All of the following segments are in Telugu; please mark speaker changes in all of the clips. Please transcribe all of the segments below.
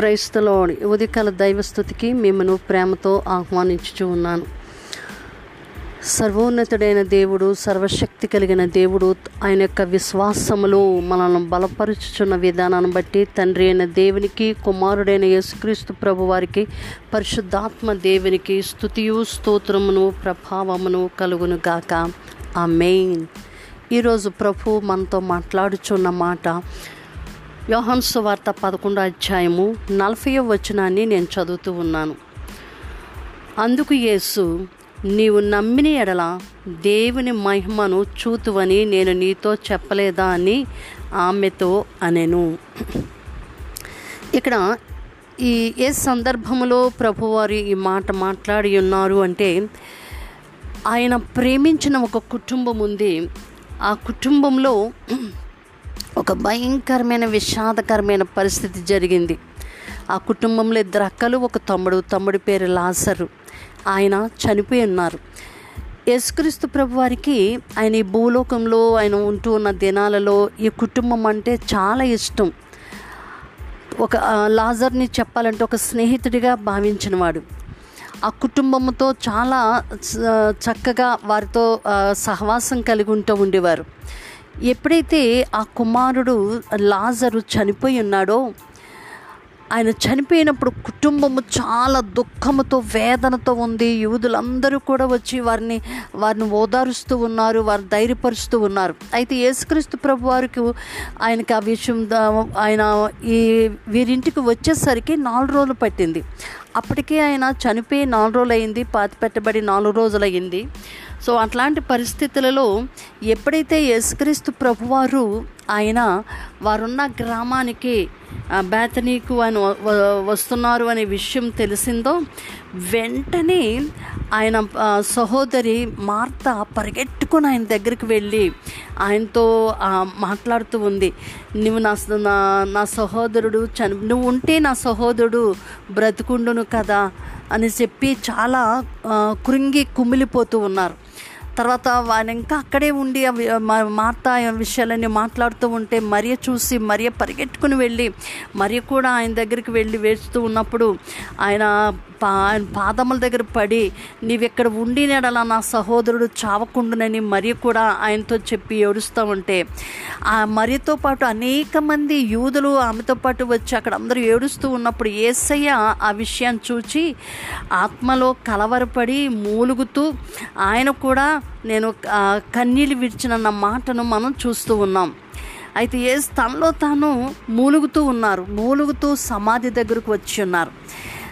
Speaker 1: క్రైస్తలోడి ఉదయకాల దైవస్థుతికి మిమ్మను ప్రేమతో ఆహ్వానించుచూ ఉన్నాను. సర్వోన్నతుడైన దేవుడు సర్వశక్తి కలిగిన దేవుడు ఆయన యొక్క విశ్వాసములో మనల్ని బలపరుచుచున్న విధానాన్ని బట్టి తండ్రి అయిన దేవునికి కుమారుడైన యేసుక్రీస్తు ప్రభు వారికి పరిశుద్ధాత్మ దేవునికి స్థుతియు స్తోత్రమును ప్రభావమును కలుగును గాక. ఆ మెయిన్ ఈరోజు ప్రభు మనతో మాట్లాడుచున్న మాట యోహాన్ వార్త పదకొండో అధ్యాయము నలభై వచనాన్ని నేను చదువుతూ ఉన్నాను. అందుకు యేసు నీవు నమ్మిన ఎడల దేవుని మహిమను చూతువని నేను నీతో చెప్పలేదా అని ఆమెతో అనెను. ఇక్కడ ఈ ఏ సందర్భంలో ప్రభువారు ఈ మాట మాట్లాడి ఉన్నారు అంటే ఆయన ప్రేమించిన ఒక కుటుంబం ఉంది. ఆ కుటుంబంలో ఒక భయంకరమైన విషాదకరమైన పరిస్థితి జరిగింది. ఆ కుటుంబంలో ఇద్దరు అక్కలు ఒక తమ్ముడు తమ్ముడి పేరు లాసరు ఆయన చనిపోయి ఉన్నారు. యేసుక్రీస్తు ప్రభు వారికి ఆయన ఈ భూలోకంలో ఆయన ఉంటూ ఉన్న దినాలలో ఈ కుటుంబం అంటే చాలా ఇష్టం. ఒక లాజర్ని చెప్పాలంటే ఒక స్నేహితుడిగా భావించినవాడు. ఆ కుటుంబంతో చాలా చక్కగా వారితో సహవాసం కలిగి ఉంటూ ఉండేవారు. ఎప్పుడైతే ఆ కుమారుడు లాజరు చనిపోయి ఉన్నాడో ఆయన చనిపోయినప్పుడు కుటుంబము చాలా దుఃఖముతో వేదనతో ఉంది. యూదులందరూ కూడా వచ్చి వారిని వారిని ఓదారుస్తూ ఉన్నారు వారిని ధైర్యపరుస్తూ ఉన్నారు. అయితే యేసుక్రీస్తు ప్రభు వారికి ఆయనకి ఆ విషయం ఆయన ఈ వీరింటికి వచ్చేసరికి నాలుగు రోజులు పట్టింది. అప్పటికే ఆయన చనిపోయి నాలుగు రోజులు అయింది పాతి పెట్టబడి నాలుగు రోజులు అయింది సో అట్లాంటి పరిస్థితులలో ఎప్పుడైతే యేసుక్రీస్తు ప్రభువారు ఆయన వారున్న గ్రామానికి బేతనీకు ఆయన వ- వస్తున్నారు అనే విషయం తెలిసిందో వెంటనే ఆయన సహోదరి మార్త పరిగెట్టుకుని ఆయన దగ్గరికి వెళ్ళి ఆయనతో మాట్లాడుతూ ఉంది. నువ్వు నా నా నా సహోదరుడు చని నువ్వు ఉంటే నా సహోదరుడు బ్రతుకుండును కదా అని చెప్పి చాలా కృంగి కుమిలిపోతూ ఉన్నారు. తర్వాత ఆయన ఇంకా అక్కడే ఉండి అవి మార్త విషయాలన్నీ మాట్లాడుతూ ఉంటే మరియ చూసి మరియ పరిగెట్టుకుని వెళ్ళి మరియ కూడా ఆయన దగ్గరికి వెళ్ళి వేస్తూ ఉన్నప్పుడు ఆయన పా పాదముల దగ్గర పడి నీవెక్కడ ఉండినడలా నా సహోదరుడు చావకుండునని మరి కూడా ఆయనతో చెప్పి ఏడుస్తూ ఉంటే ఆ మరియతో పాటు అనేక మంది యూదులు ఆమెతో పాటు వచ్చి అక్కడ అందరూ ఏడుస్తూ ఉన్నప్పుడు ఏసయ్య ఆ విషయాన్ని చూచి ఆత్మలో కలవరపడి మూలుగుతూ ఆయన కూడా నేను కన్నీళ్ళు విడిచినన్న మాటను మనం చూస్తూ ఉన్నాం. అయితే ఏ తనలో తాను మూలుగుతూ ఉన్నారు మూలుగుతూ సమాధి దగ్గరకు వచ్చి ఉన్నారు.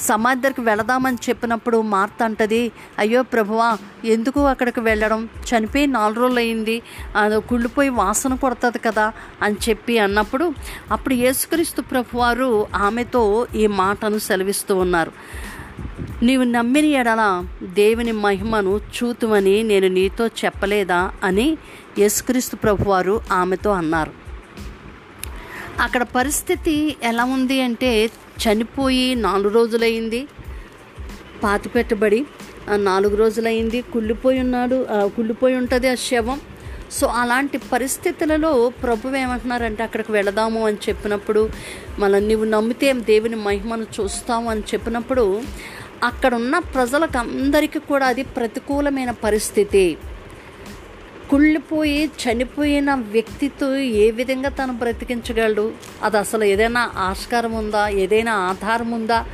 Speaker 1: సమాధి దగ్గరికి వెళదామని చెప్పినప్పుడు మార్త అంటది అయ్యో ప్రభువా ఎందుకు అక్కడికి వెళ్ళడం? చనిపోయి నాలుగు రోజులు అయింది అది కుళ్ళిపోయి వాసన కొడుతుంది కదా అని చెప్పి అన్నప్పుడు అప్పుడు యేసుక్రీస్తు ప్రభువారు ఆమెతో ఈ మాటను సెలవిస్తూ ఉన్నారు. నీవు నమ్మిన ఎడల దేవుని మహిమను చూతుమని నేను నీతో చెప్పలేదా? అని యేసుక్రీస్తు ప్రభువారు ఆమెతో అన్నారు. అక్కడ పరిస్థితి ఎలా ఉంది అంటే చనిపోయి నాలుగు రోజులైంది పాతి పెట్టబడి నాలుగు రోజులైంది కుళ్ళిపోయి ఉన్నాడు కుళ్ళిపోయి ఉంటుంది ఆ శవం. సో అలాంటి పరిస్థితులలో ప్రభు ఏమంటున్నారంటే అక్కడికి వెళదాము అని చెప్పినప్పుడు మళ్ళీ నీవు నమ్మితే దేవుని మహిమను చూస్తాము అని చెప్పినప్పుడు అక్కడ ఉన్న ప్రజలకు అందరికీ కూడా అది ప్రతికూలమైన పరిస్థితి. కుళ్ళిపోయి చనిపోయిన వ్యక్తితో ఏ విధంగా తను బ్రతికించగలడు? అది అసలు ఏదైనా ఆస్కారం ఉందా? ఏదైనా ఆధారం ఉందా?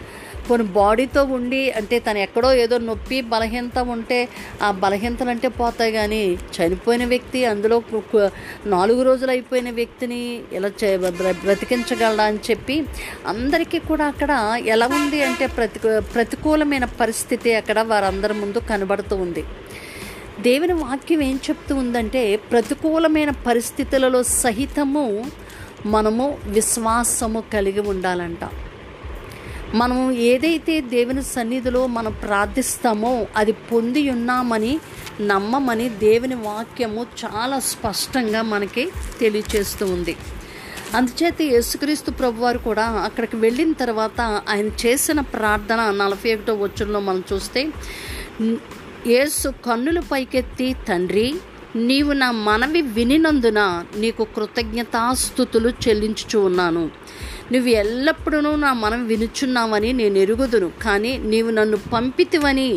Speaker 1: కొన్ని బాడీతో ఉండి అంటే తను ఎక్కడో ఏదో నొప్పి బలహీనత ఉంటే ఆ బలహీనతలు అంటే పోతాయి కానీ చనిపోయిన వ్యక్తి అందులో నాలుగు రోజులు అయిపోయిన వ్యక్తిని ఇలా చే బ్ర- బ్రతికించగలడా అని చెప్పి అందరికీ కూడా అక్కడ ఎలా ఉంది అంటే ప్రతి ప్రతికూలమైన పరిస్థితి అక్కడ వారందరి ముందు కనబడుతూ ఉంది. దేవుని వాక్యం ఏం చెప్తూ ఉందంటే ప్రతికూలమైన పరిస్థితులలో సహితము మనము విశ్వాసము కలిగి ఉండాలంట. మనము ఏదైతే దేవుని సన్నిధిలో మనం ప్రార్థిస్తామో అది పొంది ఉన్నామని నమ్మమని దేవుని వాక్యము చాలా స్పష్టంగా మనకి తెలియచేస్తూ ఉంది. అందుచేత యేసుక్రీస్తు ప్రభువారు కూడా అక్కడికి వెళ్ళిన తర్వాత ఆయన చేసిన ప్రార్థన నలభై ఒకటో వచ్చంలో మనం చూస్తే యేసు కన్నులు పైకెత్తి తండ్రి నీవు నా మనవి వినినందున నీకు కృతజ్ఞతాస్థుతులు చెల్లించుచు ఉన్నాను. నువ్వు ఎల్లప్పుడూ నా మనం వినుచున్నావని నేను ఎరుగుదును. కానీ నీవు నన్ను పంపితివని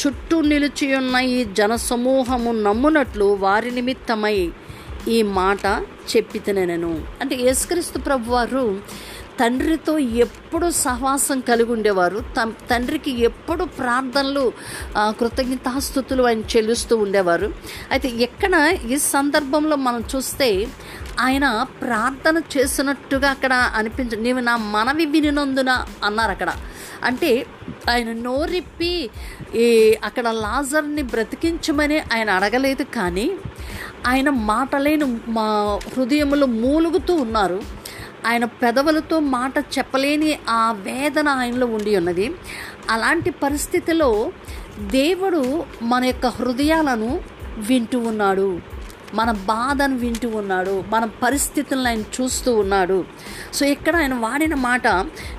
Speaker 1: చుట్టూ నిలిచి ఉన్న ఈ జనసమూహము నమ్మునట్లు వారి నిమిత్తమై ఈ మాట చెప్పితేనే నేను అంటే యేసుక్రీస్తు ప్రభువారు తండ్రితో ఎప్పుడు సహవాసం కలిగి ఉండేవారు. తం- తండ్రికి ఎప్పుడు ప్రార్థనలు కృతజ్ఞతాస్థుతులు ఆయన చెల్లిస్తూ ఉండేవారు. అయితే ఎక్కడ ఈ సందర్భంలో మనం చూస్తే ఆయన ప్రార్థన చేసినట్టుగా అక్కడ అనిపించ నీవు నా మనవి వినినందున అన్నారు అక్కడ. అంటే ఆయన నోరిప్పి ఈ అక్కడ లాజర్ని బ్రతికించమని ఆయన అడగలేదు కానీ ఆయన మాటలేని మా హృదయంలో మూలుగుతూ ఉన్నారు. ఆయన పెదవులతో మాట చెప్పలేని ఆ వేదన ఆయనలో ఉండి ఉన్నది. అలాంటి పరిస్థితిలో దేవుడు మన యొక్క హృదయాలను వింటూ ఉన్నాడు. మన బాధను వింటూ ఉన్నాడు. మన పరిస్థితులను ఆయన చూస్తూ ఉన్నాడు. సో ఇక్కడ ఆయన వాడిన మాట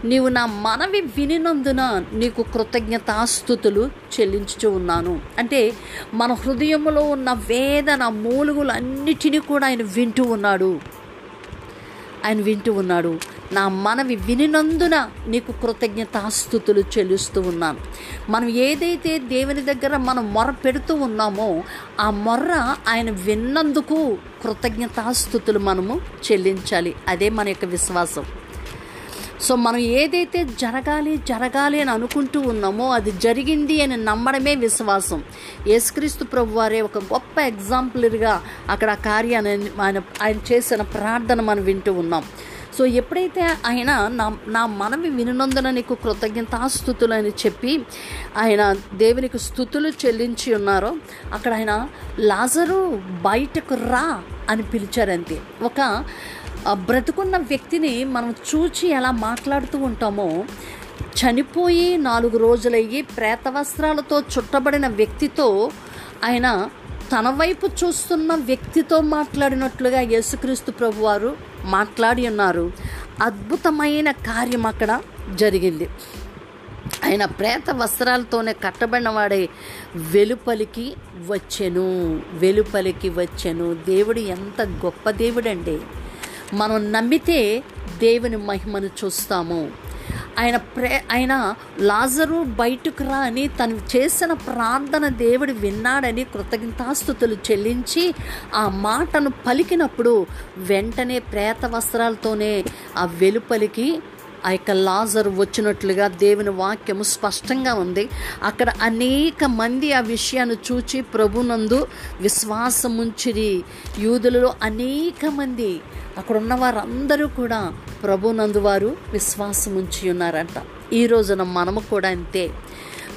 Speaker 1: నీవు నా మనవి వినినందున నీకు కృతజ్ఞతాస్థుతులు చెల్లించుతూ ఉన్నాను. అంటే మన హృదయంలో ఉన్న వేదన మూలుగులు అన్నిటినీ కూడా ఆయన వింటూ ఉన్నాడు. ఆయన వింటూ ఉన్నాడు. నా మనవి వినినందున నీకు కృతజ్ఞతాస్థుతులు చెల్లిస్తూ ఉన్నాను. మనం ఏదైతే దేవుని దగ్గర మనం మొర పెడుతూ ఉన్నామో ఆ మొర్ర ఆయన విన్నందుకు కృతజ్ఞతాస్థుతులు మనము చెల్లించాలి. అదే మన యొక్క విశ్వాసం. సో మనం ఏదైతే జరగాలి జరగాలి అని అనుకుంటూ ఉన్నామో అది జరిగింది అని నమ్మడమే విశ్వాసం. యేసుక్రీస్తు ప్రభు వారే ఒక గొప్ప ఎగ్జాంపులర్గా అక్కడ కార్యాన్ని ఆయన ఆయన చేసిన ప్రార్థన మనం వింటూ ఉన్నాం. సో ఎప్పుడైతే ఆయన నా నా మనవి వినునందున నీకు కృతజ్ఞతాస్థుతులు అని చెప్పి ఆయన దేవునికి స్థుతులు చెల్లించి ఉన్నారో అక్కడ ఆయన లాజరు బయటకు రా అని పిలిచారంతే. ఒక బ్రతుకున్న వ్యక్తిని మనం చూచి ఎలా మాట్లాడుతూ ఉంటామో చనిపోయి నాలుగు రోజులయ్యి ప్రేత వస్త్రాలతో చుట్టబడిన వ్యక్తితో ఆయన తన వైపు చూస్తున్న వ్యక్తితో మాట్లాడినట్లుగా యేసుక్రీస్తు ప్రభువారు మాట్లాడి ఉన్నారు. అద్భుతమైన కార్యం అక్కడ జరిగింది. ఆయన ప్రేత వస్త్రాలతోనే కట్టబడిన వాడే వెలుపలికి వచ్చెను వెలుపలికి వచ్చెను. దేవుడు ఎంత గొప్ప దేవుడండి. మనం నమ్మితే దేవుని మహిమను చూస్తాము. ఆయన ప్రే ఆయన లాజరు బయటకు రా అని తను చేసిన ప్రార్థన దేవుడు విన్నాడని కృతజ్ఞతాస్థుతులు చెల్లించి ఆ మాటను పలికినప్పుడు వెంటనే ప్రేత వస్త్రాలతోనే ఆ వెలుపలికి ఆ యొక్క లాజరు వచ్చినట్లుగా దేవుని వాక్యము స్పష్టంగా ఉంది. అక్కడ అనేక మంది ఆ విషయాన్ని చూచి ప్రభునందు విశ్వాసముంచిరి. యూదులలో అనేక మంది అక్కడ ఉన్న వారందరూ కూడా ప్రభునందు వారు విశ్వాసముంచి ఉన్నారంట ఈ రోజున మనము కూడా అంతే.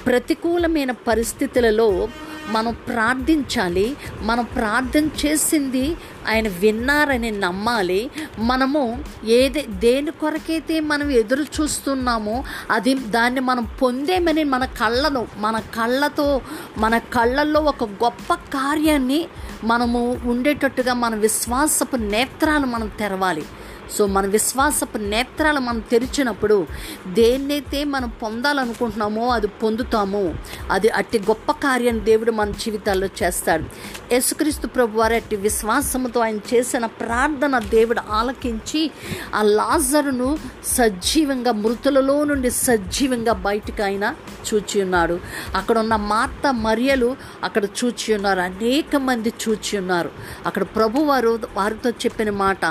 Speaker 1: ప్రతికూలమైన పరిస్థితులలో మనం ప్రార్థించాలి మనం ప్రార్థన చేసింది ఆయన విన్నారని నమ్మాలి. మనము ఏది దేని కొరకైతే మనం ఎదురు చూస్తున్నామో అది దాన్ని మనం పొందేమని మన కళ్ళను మన కళ్ళతో మన కళ్ళల్లో ఒక గొప్ప కార్యాన్ని మనము ఉండేటట్టుగా మన విశ్వాసపు నేత్రాలు మనం తెరవాలి. సో మన విశ్వాసపు నేత్రాలు మనం తెరిచినప్పుడు దేన్నైతే మనం పొందాలనుకుంటున్నామో అది పొందుతాము అది అట్టి గొప్ప కార్యాన్ని దేవుడు మన జీవితాల్లో చేస్తాడు. యేసుక్రీస్తు ప్రభు వారి అట్టి విశ్వాసముతో ఆయన చేసిన ప్రార్థన దేవుడు ఆలకించి ఆ లాజరును సజీవంగా మృతులలో నుండి సజీవంగా బయటకు ఆయన చూచి ఉన్నాడు. అక్కడ ఉన్న మాత మరియలు అక్కడ చూచి ఉన్నారు. అనేక మంది చూచి ఉన్నారు. అక్కడ ప్రభువారు వారితో చెప్పిన మాట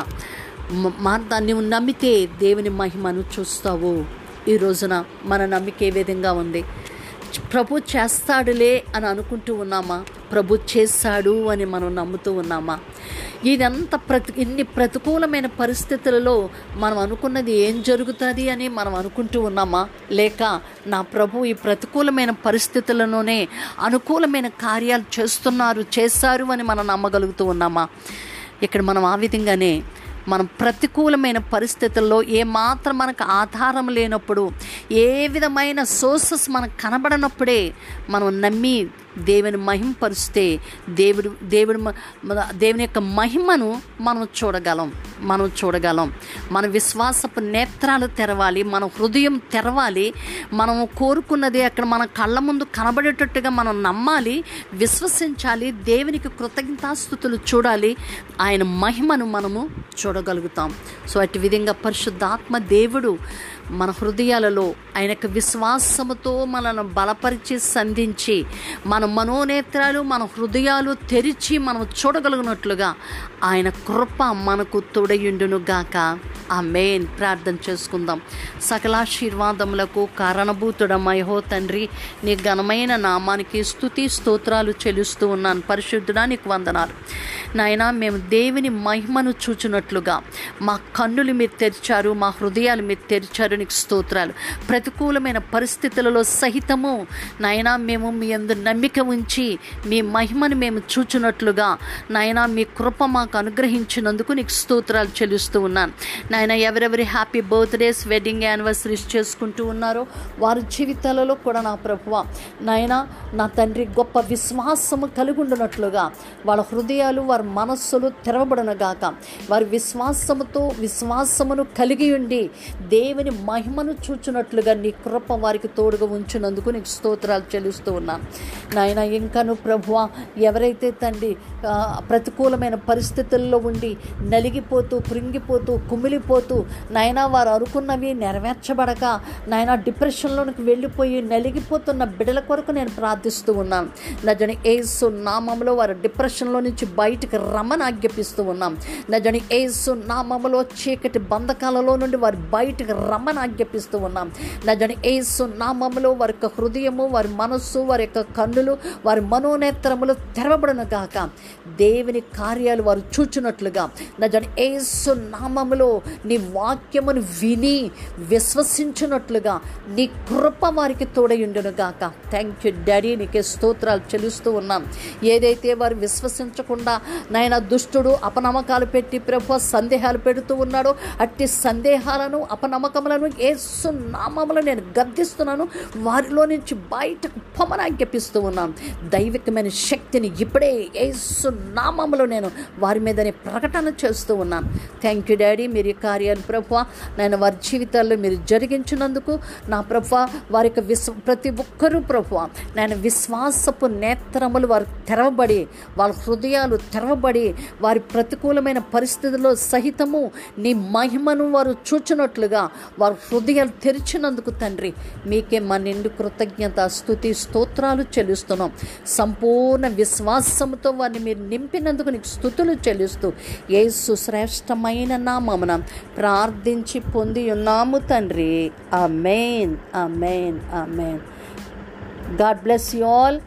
Speaker 1: మార్గాన్ని నమ్మితే దేవుని మహిమను చూస్తావు. ఈ రోజున మన నమ్మిక ఏ విధంగా ఉంది? ప్రభు చేస్తాడులే అని అనుకుంటూ ఉన్నామా? ప్రభు చేస్తాడు అని మనం నమ్ముతూ ఉన్నామా? ఇదంతా ప్రతి ఇన్ని ప్రతికూలమైన పరిస్థితులలో మనం అనుకున్నది ఏం జరుగుతుంది అని మనం అనుకుంటూ ఉన్నామా? లేక నా ప్రభు ఈ ప్రతికూలమైన పరిస్థితులలోనే అనుకూలమైన కార్యాలు చేస్తున్నారు చేస్తారు అని మనం నమ్మగలుగుతూ ఉన్నామా? ఇక్కడ మనం ఆ విధంగానే మనం ప్రతికూలమైన పరిస్థితుల్లో ఏమాత్రం మనకు ఆధారం లేనప్పుడు ఏ విధమైన సోర్సెస్ మనకు కనబడనప్పుడే మనం నమ్మి దేవుని మహింపరిస్తే దేవుడు దేవుడు దేవుని యొక్క మహిమను మనం చూడగలం మనం చూడగలం. మన విశ్వాసపు నేత్రాలు తెరవాలి మన హృదయం తెరవాలి మనం కోరుకున్నది అక్కడ మన కళ్ళ ముందు కనబడేటట్టుగా మనం నమ్మాలి విశ్వసించాలి దేవునికి కృతజ్ఞతాస్థుతులు చూడాలి ఆయన మహిమను మనము చూడగలుగుతాం. సో అటు విధంగా పరిశుద్ధాత్మ దేవుడు మన హృదయాలలో ఆయన యొక్క విశ్వాసముతో మనను బలపరిచి సంధించి మన మనోనేత్రాలు మన హృదయాలు తెరిచి మనం చూడగలిగినట్లుగా ఆయన కృప మనకు తొడయుండును గాక. ఆ మెయిన్ ప్రార్థన చేసుకుందాం. సకలాశీర్వాదములకు కారణభూతుడమయహో తండ్రి నీ ఘనమైన నామానికి స్తుతి స్తోత్రాలు చెల్లిస్తూ ఉన్నాను. పరిశుద్ధుడా నీకు వందనాలు. నాయన మేము దేవుని మహిమను చూచినట్లుగా మా కన్నులు మీరు తెరిచారు మా హృదయాలు మీరు తెరిచారు. నీకు స్తోత్రాలు. ప్రతికూలమైన పరిస్థితులలో సహితము నాయనా మేము మీ అందు నమ్మిక ఉంచి మీ మహిమను మేము చూచినట్లుగా నాయనా మీ కృప మాకు అనుగ్రహించినందుకు నీకు స్తోత్రాలు చెల్లిస్తూ ఉన్నాను. నాయన ఎవరెవరి హ్యాపీ బర్త్డేస్ వెడ్డింగ్ యానివర్సరీస్ చేసుకుంటూ ఉన్నారో వారి జీవితాలలో కూడా నా ప్రభువ నాయన నా తండ్రి గొప్ప విశ్వాసము కలిగి ఉండునట్లుగా వాళ్ళ హృదయాలు వారి మనస్సులు తెరవబడనగాక వారి విశ్వాసముతో విశ్వాసమును కలిగి ఉండి దేవుని మహిమను చూచున్నట్లుగా నీ కృప వారికి తోడుగా ఉంచినందుకు నీకు స్తోత్రాలు చెల్లిస్తూ ఉన్నాను నాయన ఇంకాను ప్రభువ ఎవరైతే తండ్రి ప్రతికూలమైన పరిస్థితుల్లో ఉండి నలిగిపోతూ కృంగిపోతూ కుమిలిపోతూ నాయన వారు అనుకున్నవి నెరవేర్చబడక నాయన డిప్రెషన్లోనికి వెళ్ళిపోయి నలిగిపోతున్న బిడ్డల కొరకు నేను ప్రార్థిస్తూ ఉన్నాను నజని ఏసు నామంలో వారు డిప్రెషన్లో నుంచి బయటికి రమ్మని ఆజ్ఞాపిస్తూ ఉన్నాం. నజని ఏసు నామంలో చీకటి బంధకాలలో నుండి వారు బయటికి రమ్మని ఆజ్ఞాపిస్తూ ఉన్నాం. నజని ఏసు నామములు వారి యొక్క హృదయము వారి మనస్సు వారి యొక్క కన్నులు వారి మనోనేత్రములు తెరవబడను గాక. దేవుని కార్యాలు వారు చూచినట్లుగా నజని ఏసు నామములో నీ వాక్యమును విని విశ్వసించినట్లుగా నీ కృప వారికి తోడయుండును గాక. థ్యాంక్ యూ డాడీ నీకే స్తోత్రాలు చెల్లిస్తూ ఉన్నాం. ఏదైతే వారు విశ్వసించకుండా నాయన దుష్టుడు అపనమ్మకాలు పెట్టి ప్రభు సందేహాలు పెడుతూ ఉన్నాడో అట్టి సందేహాలను అపనమ్మకములను ఏసు నామములు నేను గద్దిస్తున్నాను. వారిలో నుంచి బయటకు పొమ్మని ఉన్నాను దైవికమైన శక్తిని ఇప్పుడే ఏసు నామములు నేను వారి మీదనే ప్రకటన చేస్తూ ఉన్నాను థ్యాంక్ యూ డాడీ మీరు ఈ కార్యాలు ప్రభు నేను వారి జీవితాల్లో మీరు జరిగించినందుకు నా ప్రభు వారి యొక్క విశ్వ ప్రతి ఒక్కరూ ప్రభు నేను విశ్వాసపు నేత్రములు వారు తెరవబడి వాళ్ళ హృదయాలు తెరవబడి వారి ప్రతికూలమైన పరిస్థితుల్లో సహితము నీ మహిమను వారు చూచినట్లుగా వారి హృదయాలు తెరిచినందుకు తండ్రి మీకే మా నిండు కృతజ్ఞత స్థుతి స్తోత్రాలు చెల్లిస్తున్నాం. సంపూర్ణ విశ్వాసంతో వారిని మీరు నింపినందుకు నీకు స్థుతులు చెల్లిస్తూ ఏ సుశ్రేష్టమైన నామమున ప్రార్థించి పొంది ఉన్నాము తండ్రి. Amen amen amen God bless you all.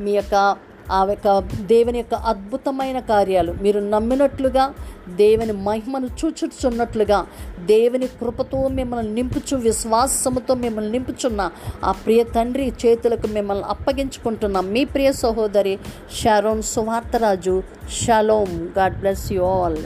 Speaker 1: మీ యొక్క ఆ యొక్క దేవుని యొక్క అద్భుతమైన కార్యాలు. మీరు నమ్మినట్లుగా దేవుని మహిమను చూచుచున్నట్లుగా దేవుని కృపతో మిమ్మల్ని నింపుచు విశ్వాసముతో మిమ్మల్ని నింపుచున్న ఆ ప్రియ తండ్రి చేతులకు మిమ్మల్ని అప్పగించుకుంటున్నాం మీ ప్రియ సహోదరి Sharon Suvartharaju. Shalom God bless you all.